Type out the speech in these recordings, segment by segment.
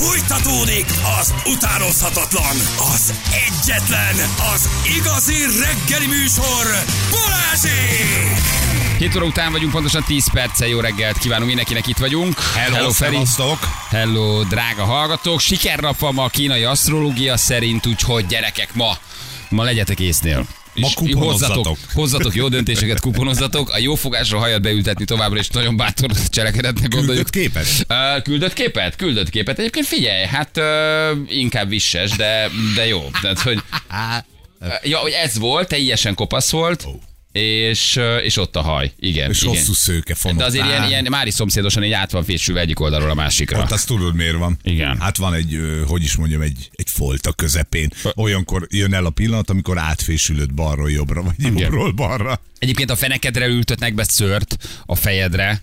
Fújtatódik az utánozhatatlan, az egyetlen, az igazi reggeli műsor, Balázsék! 7 óra után vagyunk, pontosan 10 perccel jó reggelt kívánunk mindenkinek, itt vagyunk. Hello, Hello Feri. szevasztok. Hello, drága hallgatók. Sikernap van ma a kínai asztrológia szerint, úgyhogy gyerekek, ma, ma legyetek észnél. Ma. Hozzatok, hozzatok jó döntéseket, kuponozzatok. A jó fogásra hajat beültetni továbbra is nagyon bátor cselekedetnek gondoljuk. Küldött képet? Uh, küldött képet? Küldött képet. Egyébként figyelj, hát uh, inkább visses, de, de jó. Tehát, hogy, uh, ja, hogy ez volt, teljesen kopasz volt, és, és ott a haj. Igen. És igen. hosszú szőke fonott. De azért ilyen, ilyen mári szomszédosan így át van fésülve egyik oldalról a másikra. Ott azt tudod miért van? Igen. Hát van egy, hogy is mondjam, egy, egy folt a közepén. Olyankor jön el a pillanat, amikor átfésülöd balról jobbra, vagy jobbról balra. Egyébként a fenekedre ültetnek be szőrt a fejedre,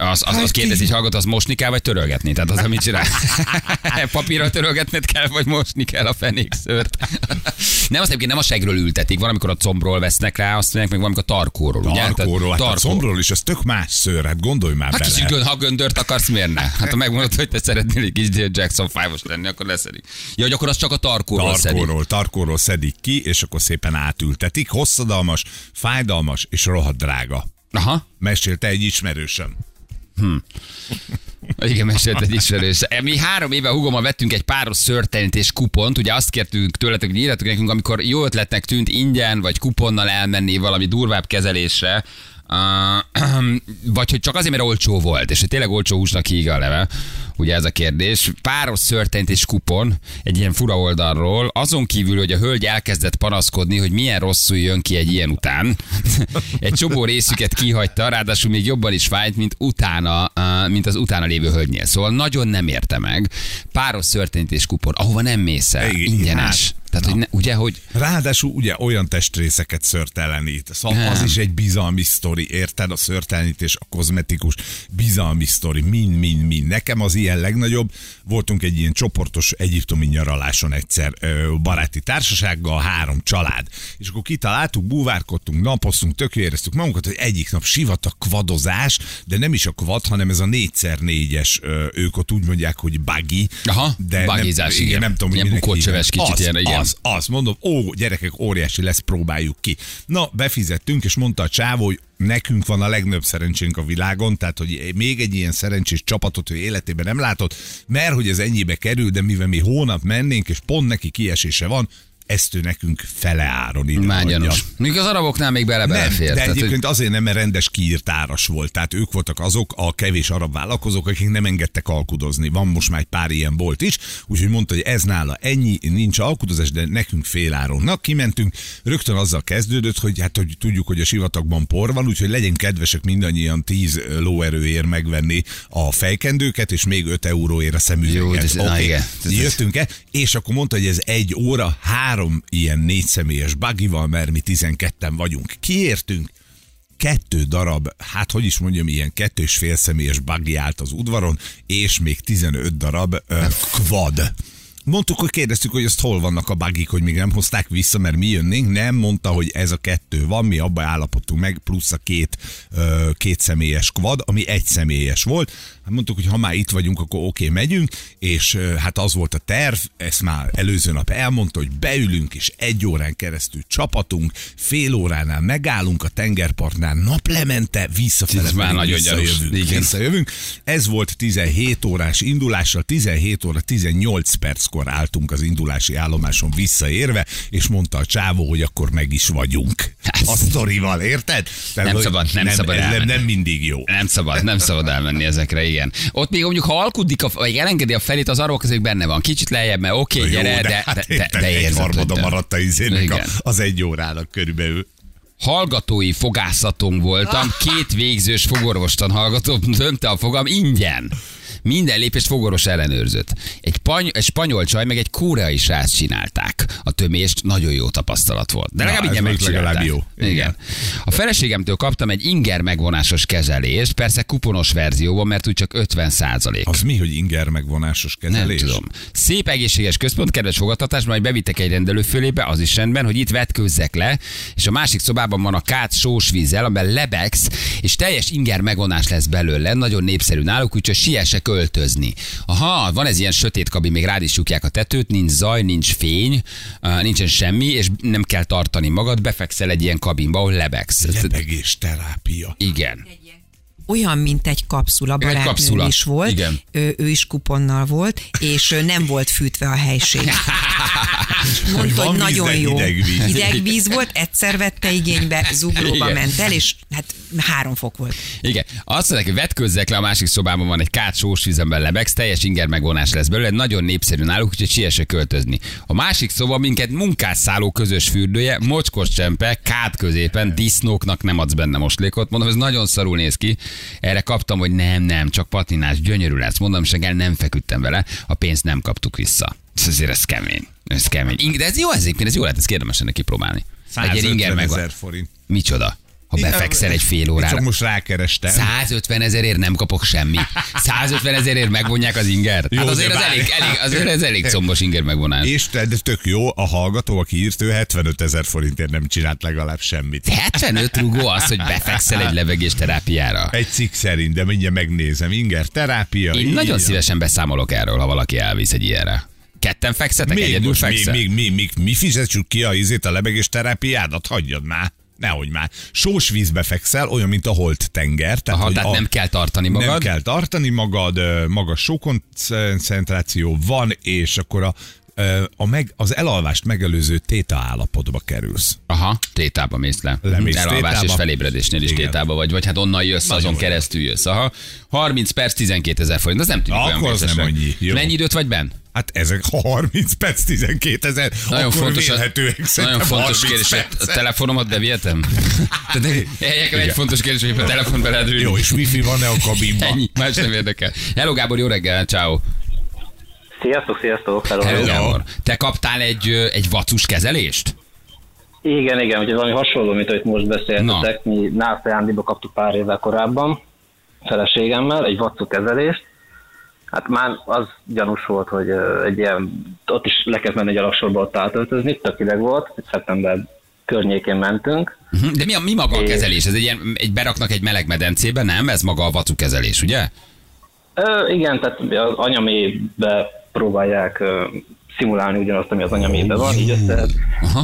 az, az, az Hát kérdezi, ki- hogy hallgat, az mosni kell, vagy törölgetni? Tehát az, amit csinál. Papírra törölgetned kell, vagy mosni kell a fenékszőrt. Nem, azt egyébként nem a segről ültetik, van, amikor a combról vesznek rá, azt mondják, meg van, amikor a tarkóról, ugye? Tarkóról, hát a tarkó. combról is, ez tök más szőr, hát gondolj már Hát bele. kicsit gön, ha göndört akarsz, miért ne? Hát ha megmondod, hogy te szeretnél egy kis Jackson 5-os lenni, akkor leszedik. Ja, hogy akkor az csak a tarkóról szedik. Tarkóról, tarkóról szedik ki, és akkor szépen átültetik. Hosszadalmas, fájdalmas és rohadt drága. Aha. Mesélte egy ismerősöm. Igen, mesélt egy ismerős. Mi három éve hugommal vettünk egy páros szörtenit és kupont. Ugye azt kértünk tőletek, hogy írjatok nekünk, amikor jó ötletnek tűnt ingyen vagy kuponnal elmenni valami durvább kezelésre, Uh, vagy hogy csak azért, mert olcsó volt, és hogy tényleg olcsó húsnak híg a leve, ugye ez a kérdés. Páros szörtent és kupon egy ilyen fura oldalról, azon kívül, hogy a hölgy elkezdett panaszkodni, hogy milyen rosszul jön ki egy ilyen után. egy csomó részüket kihagyta, ráadásul még jobban is fájt, mint utána, mint az utána lévő hölgynél. Szóval nagyon nem érte meg. Páros szörtent és kupon, ahova nem mész el, ingyenes. hát, Tehát, hogy ne, ugye, hogy Ráadásul ugye olyan testrészeket szörtelenít. Szóval Nem. az is egy bizalmi sztori, érted? A szörtelenítés, a kozmetikus, bizalmi sztori, mind, mind, mind. Nekem az ilyen legnagyobb. Voltunk egy ilyen csoportos egyiptomi nyaraláson egyszer baráti társasággal, három család. És akkor kitaláltuk, búvárkodtunk, napoztunk, tök jó éreztük magunkat, hogy egyik nap sivatag kvadozás, de nem is a kvad, hanem ez a 4x4-es, ö, ők ott úgy mondják, hogy buggy. Aha, de buggizás, nem, igen. nem tudom, Ilyen bukócsöves kicsit az, ilyen, igen. Az, az, mondom, ó, gyerekek, óriási lesz, próbáljuk ki. Na, befizettünk, és mondta a csávó, hogy nekünk van a legnagyobb szerencsénk a világon, tehát hogy még egy ilyen szerencsés csapatot ő életében nem látott, mert hogy ez ennyibe kerül, de mivel mi hónap mennénk, és pont neki kiesése van, ezt ő nekünk fele áron ide adja. mágyanos. Mondjuk az araboknál még bele Nem, belefér. de Tehát, hogy- egyébként azért nem, mert rendes kiírt áras volt. Tehát ők voltak azok a kevés arab vállalkozók, akik nem engedtek alkudozni. Van most már egy pár ilyen bolt is, úgyhogy mondta, hogy ez nála ennyi, nincs alkudozás, de nekünk fél áron. Na, kimentünk, rögtön azzal kezdődött, hogy hát hogy tudjuk, hogy a sivatagban por van, úgyhogy legyen kedvesek mindannyian 10 lóerőért megvenni a fejkendőket, és még 5 euróért a Jó, szemüveget. de ez- na igen. Ez- Jöttünk el, és akkor mondta, hogy ez egy óra, három ilyen négyszemélyes bagival, mert mi 12-en vagyunk. Kiértünk, kettő darab, hát hogy is mondjam, ilyen kettő és fél személyes buggy állt az udvaron, és még 15 darab ö, quad. Mondtuk, hogy kérdeztük, hogy azt hol vannak a buggyk, hogy még nem hozták vissza, mert mi jönnénk. Nem, mondta, hogy ez a kettő van, mi abba állapodtunk meg, plusz a két, ö, két személyes quad, ami egy személyes volt. Hát mondtuk, hogy ha már itt vagyunk, akkor oké, megyünk, és hát az volt a terv, ezt már előző nap elmondta, hogy beülünk, és egy órán keresztül csapatunk, fél óránál megállunk a tengerpartnál, naplemente, visszafele Ez már nagyon visszajövünk. Igen. visszajövünk. Ez volt 17 órás indulással, 17 óra 18 perckor álltunk az indulási állomáson visszaérve, és mondta a csávó, hogy akkor meg is vagyunk. A sztorival, érted? Tehát, Nem szabad, nem szabad nem, nem mindig jó. Nem szabad, nem szabad elmenni ezekre, igen. Ott még mondjuk, ha alkudik, a, vagy elengedi a felét, az arról között benne van. Kicsit lejjebb, mert oké, okay, Jó, gyere, de, hát de, de, érted, de érzed, harmada de. maradt a izének a, az egy órának körülbelül. Hallgatói fogászaton voltam, két végzős fogorvostan hallgató dönte a fogam ingyen. Minden lépést fogorvos ellenőrzött. Egy, pany- egy spanyol csaj, meg egy koreai srác csinálták. A tömést nagyon jó tapasztalat volt. De legalább ingyen megcsinálták. jó. Igen. Igen. A feleségemtől kaptam egy inger megvonásos kezelést, persze kuponos verzióban, mert úgy csak 50 százalék. Az mi, hogy inger megvonásos Nem kezelés? tudom. Szép egészséges központ, kedves fogadtatás, majd bevittek egy rendelő fölébe, az is rendben, hogy itt vetkőzzek le, és a másik szobában van a kát sós vízzel, amiben lebegsz, és teljes inger megvonás lesz belőle, nagyon népszerű náluk, úgyhogy siessek költözni. Aha, van ez ilyen sötét kabin, még rád is csukják a tetőt, nincs zaj, nincs fény, nincsen semmi, és nem kell tartani magad, befekszel egy ilyen kabinba, ahol lebegsz. Lebegés terápia. Igen. Olyan, mint egy kapszula, Egy barátnőm kapszula. is volt, Igen. Ő, ő is kuponnal volt, és nem volt fűtve a helység. Mondta, hogy víz, nagyon jó. hideg víz. Hideg víz volt, egyszer vette igénybe, zuglóba Igen. ment el, és hát három fok volt. Igen. Azt mondják, hogy vetközzek le, a másik szobában van egy kát sós vízemben lebegsz, teljes inger megvonás lesz belőle, nagyon népszerű náluk, úgyhogy siesse költözni. A másik szoba minket munkásszálló közös fürdője, mocskos csempe, kát középen, disznóknak nem adsz benne moslékot. Mondom, ez nagyon szarul néz ki. Erre kaptam, hogy nem, nem, csak patinás, gyönyörű lesz. Mondom, segel nem feküdtem vele, a pénzt nem kaptuk vissza. Ez azért ez kemény. Ez kemény. De ez jó, ez, ez jó lehet, ez érdemes lenne kipróbálni. Egy ilyen inger 150 megvan. ezer forint. Micsoda? Ha befekszel egy fél órára. Csak most rákerestem. 150 ezerért nem kapok semmi. 150 ezerért megvonják az inger. Jó, Hát azért az elég, elég, azért ez elég combos inger megvonás. És de tök jó, a hallgató, aki írt, ő 75 ezer forintért nem csinált legalább semmit. 75 rugó az, hogy befekszel egy levegés terápiára. Egy cikk szerint, de mindjárt megnézem. Inger terápia. Én így- nagyon szívesen beszámolok erről, ha valaki elvisz egy ilyenre. Ketten fekszetek, Még egyedül most, fekszel? mi, mi, mi, mi fizetjük ki a izét a lebegés terápiádat? Hagyjad már. Nehogy már. Sós vízbe fekszel, olyan, mint a holt tenger. Tehát, Aha, tehát a, nem kell tartani magad. Nem kell tartani magad, magas sókoncentráció van, és akkor a, a meg, az elalvást megelőző téta állapotba kerülsz. Aha, tétába mész le. Lemész Elalvás tétába. és felébredésnél is Igen. tétába vagy, vagy hát onnan jössz, Nagyon azon jó. keresztül jössz. Aha. 30 perc, 12 ezer forint, az nem tűnik Akkor olyan az nem annyi. Jó. Mennyi időt vagy benn? Hát ezek 30 perc, 12 ezer, Nagyon fontos, a, nagyon fontos 30 kérdés, hogy a telefonomat bevihetem? Tehát egy, fontos kérdés, hogy a telefon be lehet ülni. Jó, és wifi van-e a kabinban? Ennyi, más nem érdekel. Hello Gábor, jó reggel, ciao. Sziasztok, sziasztok, hello. Hello. Te kaptál egy, egy vacus kezelést? Igen, igen, úgyhogy valami hasonló, mint amit most beszéltetek. Mi NASA ajándékba kaptuk pár évvel korábban, feleségemmel, egy vaccu kezelést. Hát már az gyanús volt, hogy egy ilyen, ott is le kellett menni egy alaksorba ott átöltözni, tök hideg volt, szeptember környékén mentünk. Mhm, De mi, a, mi maga a kezelés? Ez egy ilyen, egy beraknak egy meleg medencébe, nem? Ez maga a vacu kezelés, ugye? Ö, igen, tehát az anyamébe próbálják szimulálni ugyanazt, ami az anyamébe van, így össze,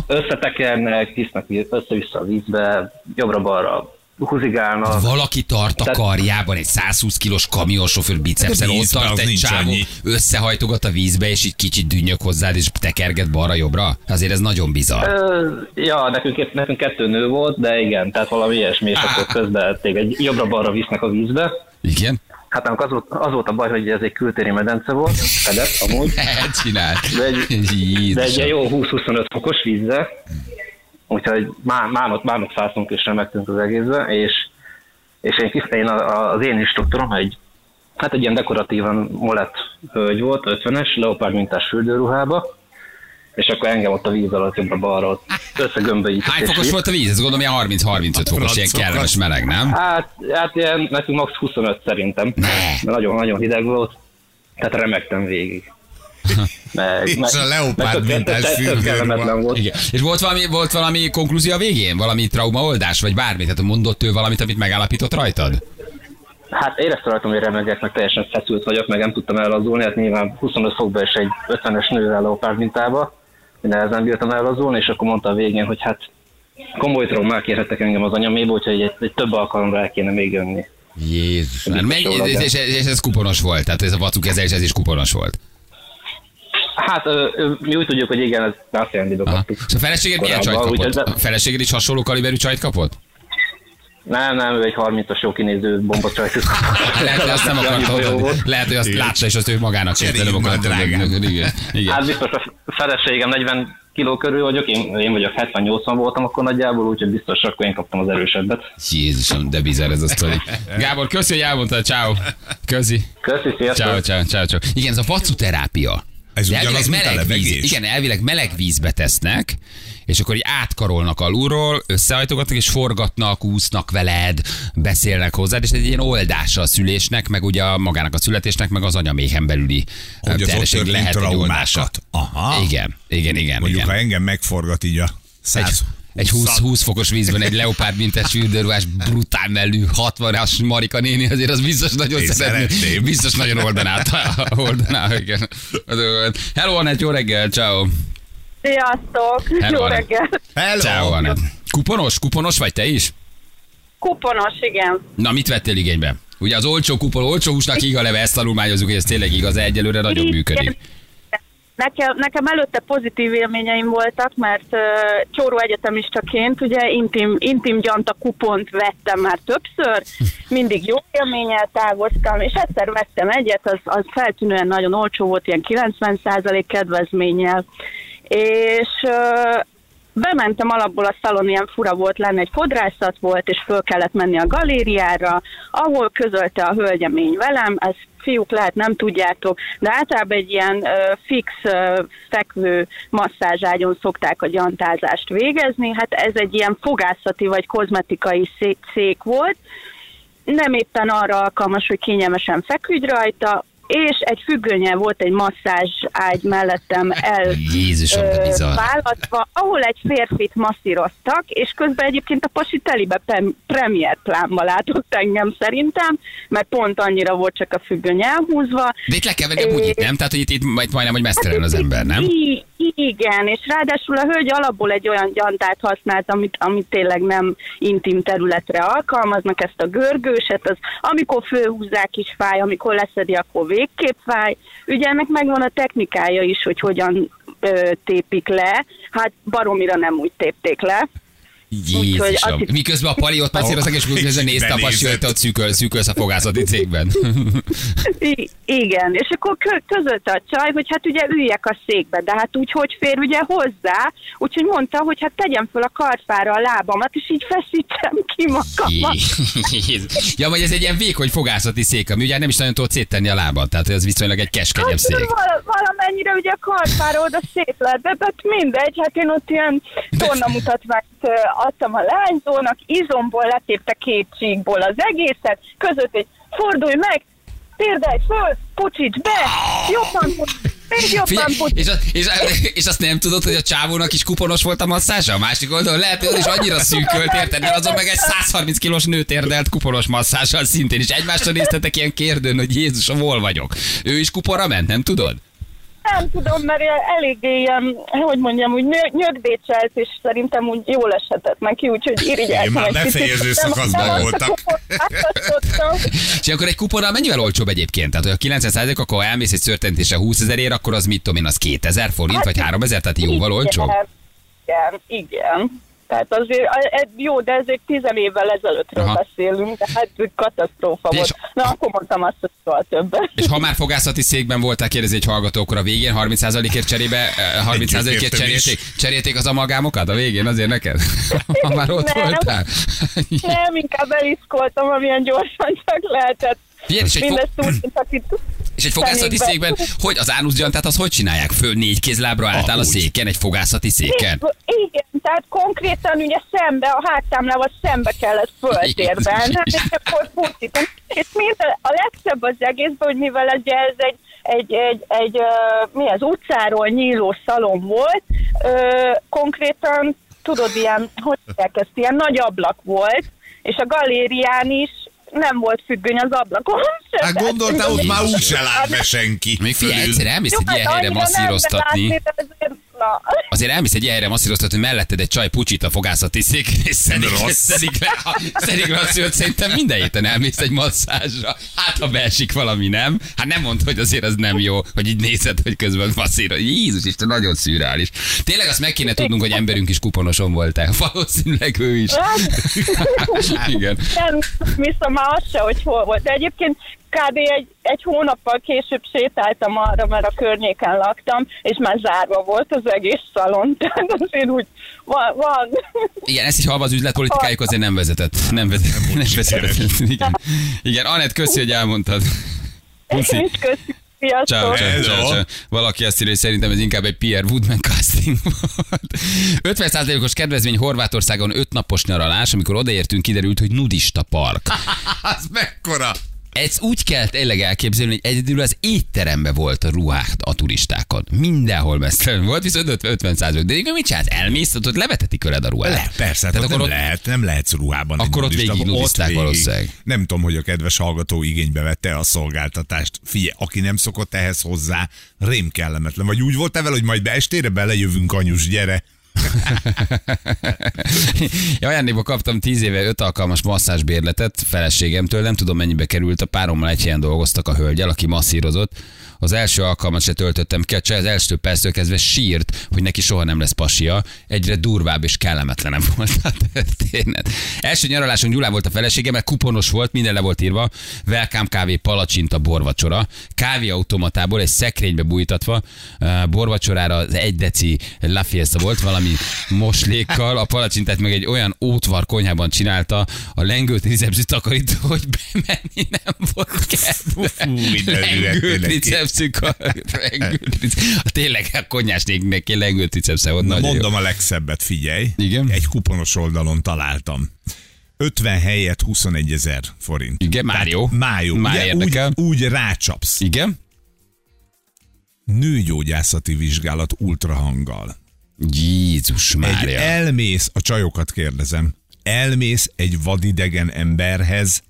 összetekernek, visznek össze-vissza a vízbe, jobbra-balra húzigálnak. Valaki tart a Tehát- karjában egy 100-20 kilós kamionsofőr bicepszel, ott tart egy csávó, összehajtogat a vízbe, és így kicsit dünnyög hozzád, és tekerget balra-jobbra. Azért ez nagyon bizarr. Ö, ja, nekünk, nekünk kettő nő volt, de igen, tehát valami ilyesmi, és akkor közben téged jobbra-balra visznek a vízbe. Igen? Hát nálunk az volt, az volt a baj, hogy ez egy kültéri medence volt, fedett amúgy, Csinál. de egy, de egy jó 20-25 fokos vízbe, úgyhogy má, mámot, mámot szálltunk és remektünk az egészbe, és, és én, kis- én a, a, az én instruktorom egy, hát egy ilyen dekoratívan molett hölgy volt, 50-es, leopárd mintás fürdőruhába, és akkor engem ott a víz alatt jobbra-balra ott összegömbölyített. Hány fokos volt a víz? Ez gondolom ilyen 30-35 fokos, ilyen kellemes meleg, nem? Hát, hát ilyen, nekünk max 25 szerintem. Ne. Nagyon-nagyon hideg volt. Tehát remektem végig. Meg, És a leopárd mintás volt. Igen. És volt valami, volt valami konklúzió a végén? Valami traumaoldás, vagy bármi? Tehát mondott ő valamit, amit megállapított rajtad? Hát éreztem rajtam, hogy remegek, meg teljesen feszült vagyok, meg nem tudtam ellazulni, hát nyilván 25 fokba és egy 50-es nővel leopárd mintába, nehezen bírtam ellazulni, és akkor mondta a végén, hogy hát komoly traumák érhettek engem az anyaméba, úgyhogy egy, egy több alkalomra el kéne még jönni. Jézus. Már Biztos és, és, és, ez kuponos volt, tehát ez a vacu kezelés, ez is kuponos volt. Hát ö, ö, mi úgy tudjuk, hogy igen, ez azt jelenti, Aha. kaptuk. És a feleséged milyen csajt kapott? úgyhogy A feleséged is hasonló kaliberű csajt kapott? Nem, nem, ő egy 30-as jó kinéző bombacsajtű. Lehet, hogy azt nem akarta. Lehet, hogy azt Igen. látta, és azt ő magának kérte, nem akarta. Igen. Igen. Hát biztos a feleségem 40 kiló körül vagyok, én, én vagyok 70-80 voltam akkor nagyjából, úgyhogy biztos akkor én kaptam az erősebbet. Jézusom, de bizarr ez a sztori. Gábor, köszi, hogy elmondtad, ciao. Köszi. Köszi, sziasztok! Ciao, ciao, ciao, ciao. Igen, ez a vacu terápia. Ez a meleg víz, igen, elvileg meleg vízbe tesznek, és akkor így átkarolnak alulról, összehajtogatnak, és forgatnak, úsznak veled, beszélnek hozzád, és egy ilyen oldása a szülésnek, meg ugye a, magának a születésnek, meg az anyaméhen belüli Hogy ott terhesség lehet egy oldása. Aha. Igen, igen, igen. Mondjuk, igen. ha engem megforgat így a Egy, 100, Egy 20, 20 fokos vízben egy leopárd mintes fürdőruhás, brutál mellű, 60-as Marika néni, azért az biztos nagyon Én szeretné. szeretném. Biztos nagyon oldaná. oldaná igen. Hello, Anett, jó reggel, ciao. Sziasztok! Hello, Jó reggelt! Hello. Ciao. Kuponos? Kuponos vagy te is? Kuponos, igen. Na, mit vettél igénybe? Ugye az olcsó kupon, olcsó húsnak híg a leve, ezt tanulmányozunk, hogy ez tényleg igaz, egyelőre nagyon működik. Nekem, nekem előtte pozitív élményeim voltak, mert uh, Csóró egyetemistaként ugye intim, intim gyanta kupont vettem már többször, mindig jó élménnyel távoztam, és egyszer vettem egyet, az, az feltűnően nagyon olcsó volt, ilyen 90% kedvezménnyel, és bementem alapból a szalon, ilyen fura volt lenne, egy fodrászat volt, és föl kellett menni a galériára, ahol közölte a hölgyemény velem, ez fiúk lehet, nem tudjátok, de általában egy ilyen ö, fix ö, fekvő masszázságyon szokták a gyantázást végezni, hát ez egy ilyen fogászati vagy kozmetikai szék volt, nem éppen arra alkalmas, hogy kényelmesen feküdj rajta, és egy függönye volt egy masszázs ágy mellettem el Jézusom, de ö, bizarr. választva, ahol egy férfit masszíroztak, és közben egyébként a pasi telibe prem- premier plánba látott engem szerintem, mert pont annyira volt csak a függöny elhúzva. De itt le kell venni bugyit, nem? Tehát, hogy itt, itt majd majdnem, hogy mesztelen az ember, nem? Igen, és ráadásul a hölgy alapból egy olyan gyantát használt, amit, amit tényleg nem intim területre alkalmaznak, ezt a görgőset, az amikor fölhúzzák is fáj, amikor leszedi, akkor végképp fáj. Ugye ennek megvan a technikája is, hogy hogyan ö, tépik le, hát baromira nem úgy tépték le. Jézusom. azt- Miközben a pali ott passzíroztak, és közben nézte a pasi, hogy ott szűköl, szűkölsz a fogászati cégben. I- igen, és akkor kö- közölte a csaj, hogy hát ugye üljek a székbe, de hát úgy, hogy fér ugye hozzá, úgyhogy mondta, hogy hát tegyem föl a karfára a lábamat, és így feszítsem ki magamat. Jézus. ja, vagy ez egy ilyen vékony fogászati szék, ami ugye nem is nagyon tudod széttenni a lábad, tehát ez viszonylag egy keskenyebb Hát szék. val- valamennyire ugye a karfára oda szép lett, de hát mindegy, hát én ott ilyen tornamutatványt adtam a lányzónak, izomból letépte két csíkból az egészet, között egy fordulj meg, térdelj föl, pucsíts be, jobban Figyelj, és, az, és, és, azt nem tudod, hogy a csávónak is kuponos volt a masszázsa? A másik oldalon lehet, hogy is annyira szűkölt, érted? Mert azon meg egy 130 kilós nőt érdelt kuponos masszással szintén, és egymásra néztetek ilyen kérdőn, hogy Jézusom, hol vagyok. Ő is kuponra ment, nem tudod? Nem tudom, mert eléggé ilyen, hogy mondjam, úgy nyö- nyögdécselt, és szerintem úgy jól eshetett neki, úgyhogy irigyeltem Én már befejező szakaszban voltam. És akkor egy kuponnal mennyivel olcsóbb egyébként? Tehát, hogy a 900 akkor elmész egy szörtentése 20 ezerért, akkor az mit tudom én, az 2000 forint, vagy 3000, tehát jóval olcsóbb? Igen, igen. Tehát azért, a- egy- jó, de ezek tizen évvel ezelőttről Aha. beszélünk, de hát katasztrófa És- volt. Na, akkor mondtam azt, hogy soha többet. És ha már fogászati székben voltál, kérdezi egy hallgató, akkor a végén 30%-ért cserébe, eh, 30%-ért Együtt értem cserélték, cserélték az amalgámokat a végén azért neked? Ha már ott Nem. voltál. Nem, inkább eliszkoltam, amilyen gyorsan csak lehetett. Figyelj, és egy, fo- Mindezt úgy, akit és egy fogászati székben, hogy az ánuszgyantát, az hogy csinálják? Föl négy kézlábra álltál a úgy. széken, egy fogászati széken? Igen, tehát konkrétan ugye szembe, a háttámlával szembe kellett föltérben, Jézus és akkor pusztítom. És mind a, a legszebb az egészben, hogy mivel ez, ugye ez egy, egy, egy, egy uh, mi az utcáról nyíló szalon volt, uh, konkrétan tudod, ilyen, hogy ezt, ilyen nagy ablak volt, és a galérián is nem volt függöny az ablakon. Hát gondoltál, ott már úgy se lát be senki. Még figyelj, egyszer elmész egy ilyen hát helyre nem, de masszíroztatni. látni, azért, na. Azért elmész egy ilyen helyre masszíroztatni, hogy melletted egy csaj pucsit a fogászati szék, és szedik, Rossz. szedik le, a- szedik le a szőt, szerintem minden héten elmész egy masszázsra. Hát, ha beesik valami, nem? Hát nem mondd, hogy azért az nem jó, hogy így nézed, hogy közben masszíroz. Jézus Isten, nagyon szürreális. Tényleg azt meg kéne tudnunk, hogy emberünk is kuponoson volt-e. Valószínűleg ő is. Igen. Nem vissza már azt se, hogy hol volt. De egyébként kb. egy, egy hónappal később sétáltam arra, mert a környéken laktam, és már zárva volt az egész szalon. Tehát azért úgy van. van. Igen, ezt is halva az üzletpolitikájuk azért nem vezetett. Nem vezetett. Nem vezetett. Igen. Igen, Anett, köszi, hogy elmondtad. Puszi. És. Sziasztok! Ciao, ciao, ciao, ciao. Valaki azt írja, hogy szerintem ez inkább egy Pierre Woodman casting volt. 50%-os kedvezmény Horvátországon 5 napos nyaralás, amikor odaértünk, kiderült, hogy nudista park. Az mekkora? Ez úgy kell tényleg elképzelni, hogy egyedül az étteremben volt a ruhák a turistákon. Mindenhol mesztelen volt, viszont 50 százalék. De igen, mit csinálsz? Elmész, ott levetetik öled a ruhát. Le, persze, tehát akkor nem, ott, lehet, nem lehetsz ruhában. Akkor ott végig ott végig. valószínűleg. Nem tudom, hogy a kedves hallgató igénybe vette a szolgáltatást. Figyelj, aki nem szokott ehhez hozzá, rém kellemetlen. Vagy úgy volt vele, hogy majd be estére belejövünk, anyus, gyere. Ja, ajándékba kaptam 10 éve 5 alkalmas masszázsbérletet feleségemtől, nem tudom mennyibe került, a párommal egy helyen dolgoztak a hölgyel, aki masszírozott. Az első alkalmat se töltöttem ki, az első perctől kezdve sírt, hogy neki soha nem lesz pasia. Egyre durvább és kellemetlenem volt a történet. Első nyaraláson Gyulán volt a felesége, mert kuponos volt, minden le volt írva. Welcome kávé, palacsinta, borvacsora. Kávéautomatából egy szekrénybe bújtatva, uh, borvacsorára az egy deci La Fiesta volt, valami moslékkal, a palacsintát meg egy olyan ótvar konyhában csinálta, a lengő tricepsű takarító, hogy bemenni nem volt kedve. Fú, minden üveg, Lengő tényleg. a konyásnéknek neki lengő tricepsze volt. Na, nagyon jó. mondom a legszebbet, figyelj. Igen? Egy kuponos oldalon találtam. 50 helyett 21 ezer forint. Igen, már jó. Már jó. Már Ugye, úgy, úgy rácsapsz. Igen? Nőgyógyászati vizsgálat ultrahanggal. Jézus Egy Mária. elmész, a csajokat kérdezem, elmész egy vadidegen emberhez,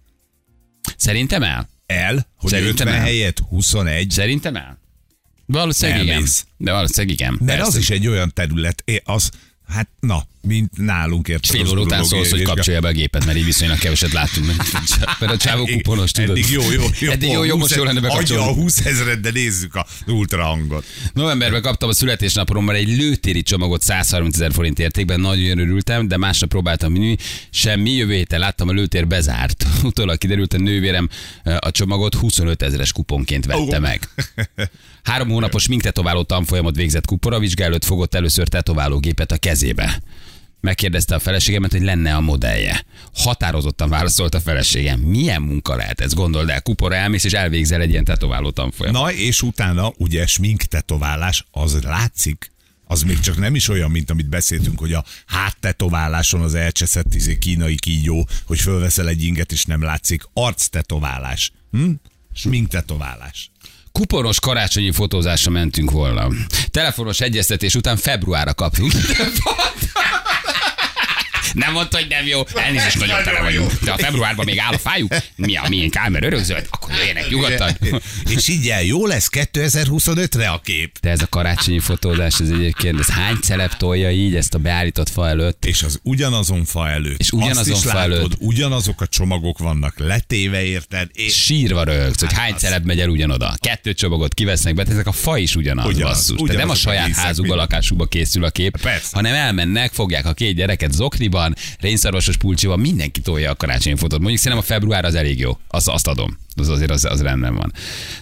Szerintem el. el, hogy Szerintem 50 el. helyett 21, Szerintem el. Valószínűleg igen. De valószínűleg igen. mert Persze. az is egy olyan terület, az, hát na, mint nálunk érted. Fél óra után szólsz, hogy kapcsolja be a gépet, mert így viszonylag keveset láttunk. Mert a csávó kuponos, tudod. Eddig jó, jó, jó. Eddig jó, jó, most jó lenne Adja a bekapcsolni. 20 ezeret, de nézzük a ultrahangot. Novemberben kaptam a születésnapomra egy lőtéri csomagot 130 ezer forint értékben, nagyon örültem, de másnap próbáltam minni, semmi, jövő héten láttam a lőtér bezárt. Utólag kiderült, a nővérem eh, a csomagot 25 ezeres kuponként vette meg. Három hónapos minktetováló tanfolyamot végzett kupora, vizsgáló előtt fogott először tetoválógépet a kezébe. Megkérdezte a feleségemet, hogy lenne a modellje. Határozottan válaszolt a feleségem. Milyen munka lehet ez? Gondold el, kupora elmész és elvégzel egy ilyen tetováló tanfolyamot. Na, és utána ugye smink tetoválás, az látszik, az még csak nem is olyan, mint amit beszéltünk, hogy a háttetováláson az elcseszett izé, kínai kígyó, hogy fölveszel egy inget és nem látszik. Arc tetoválás. Hm? Smink tetoválás. Kuponos karácsonyi fotózásra mentünk volna. Telefonos egyeztetés után februárra kaptunk. Nem mondta, hogy nem jó. Elnézést, nagyon tele vagyunk. De a februárban még áll a fájuk. Mi a miénk áll, mert örökzöld? Akkor jöjjenek nyugodtan. és így el, jó lesz 2025-re a kép. De ez a karácsonyi fotózás, ez egyébként, ez hány celeb tolja így ezt a beállított fa előtt? És az ugyanazon fa előtt. És ugyanazon Azt is fa látod, előtt. ugyanazok a csomagok vannak letéve, érted? És Sírva rögsz, hogy hány az- celeb megy el ugyanoda. Kettő csomagot kivesznek be, ezek a fa is ugyanaz, Ugyanaz, basszus. Ugyanazok nem a saját házukba, lakásukba készül a kép, Persze. hanem elmennek, fogják a két gyereket zokniban, rénszarvasos pulcsiban, mindenki tolja a karácsonyi fotót. Mondjuk szerintem a február az elég jó, azt, azt adom. Az azért az, az rendben van.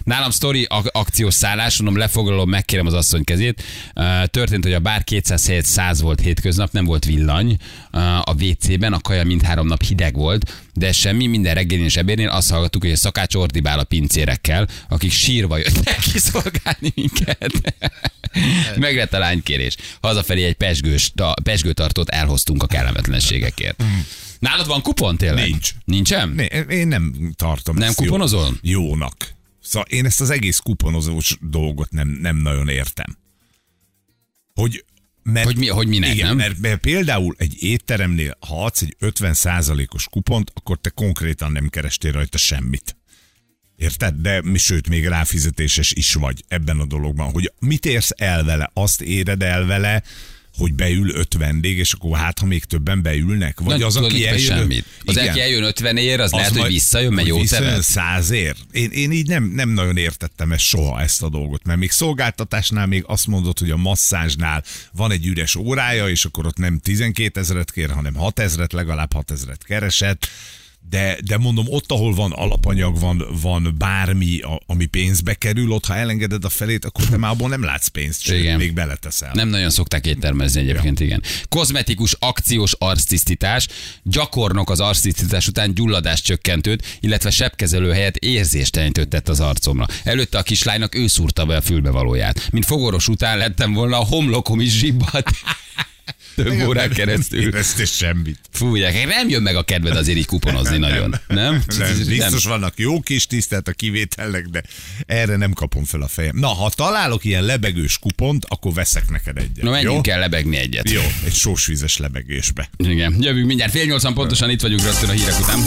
Nálam sztori ak- akciós szállás, mondom, lefoglalom, megkérem az asszony kezét. Uh, Történt, hogy a bár 200 helyett 100 volt hétköznap, nem volt villany uh, a WC-ben, a kaja mindhárom nap hideg volt, de semmi, minden reggelén és ebédnél azt hallgattuk, hogy a szakács ordibál a pincérekkel, akik sírva jöttek kiszolgálni minket. Meglett a lánykérés. Hazafelé egy pesgős, ta, pesgőtartót elhoztunk a kellemetlenségekért. Nálad van kupon tényleg? Nincs. Nincsen? Né, én nem tartom Nem jó- kuponozol? jónak. Szóval én ezt az egész kuponozós dolgot nem, nem nagyon értem. Hogy, mert, Hogy mi- hogy minek, igen, nem? Mert, mert például egy étteremnél, ha adsz egy 50%-os kupont, akkor te konkrétan nem kerestél rajta semmit. Érted? De mi, sőt, még ráfizetéses is vagy ebben a dologban, hogy mit érsz el vele? Azt éred el vele, hogy beül öt vendég, és akkor hát, ha még többen beülnek? Vagy Na, az, aki eljön... semmit. Az, Igen. aki eljön 50 ér, az, az lehet, hogy majd- visszajön, mert hogy jó visszajön tevet. százért. Én, én így nem, nem nagyon értettem ezt soha, ezt a dolgot, mert még szolgáltatásnál még azt mondod, hogy a masszázsnál van egy üres órája, és akkor ott nem 12 ezeret kér, hanem 6 ezeret, legalább 6 ezeret keresett. De, de mondom, ott, ahol van alapanyag, van, van bármi, a, ami pénzbe kerül, ott ha elengeded a felét, akkor te már abból nem látsz pénzt, sőt, Igen. még beleteszel. Nem nagyon szokták éttermezni egyébként, igen. Kozmetikus akciós arctisztítás, gyakornok az arctisztítás után gyulladás csökkentőt, illetve sebkezelő helyett érzéstelenítőt tett az arcomra. Előtte a kislánynak ő szúrta be a fülbevalóját. Mint fogoros után lettem volna, a homlokom is zsibbat. Több órán keresztül. És semmit. Fú, gyerekek, nem jön meg a kedved azért így kuponozni nagyon. Nem? Nem, biztos vannak jó kis tisztelt a kivételnek, de erre nem kapom fel a fejem. Na, ha találok ilyen lebegős kupont, akkor veszek neked egyet. Na, menjünk jó? el lebegni egyet. Jó, egy sósvízes lebegésbe. Igen, jövünk mindjárt fél nyolcan pontosan itt vagyunk rögtön a hírek után.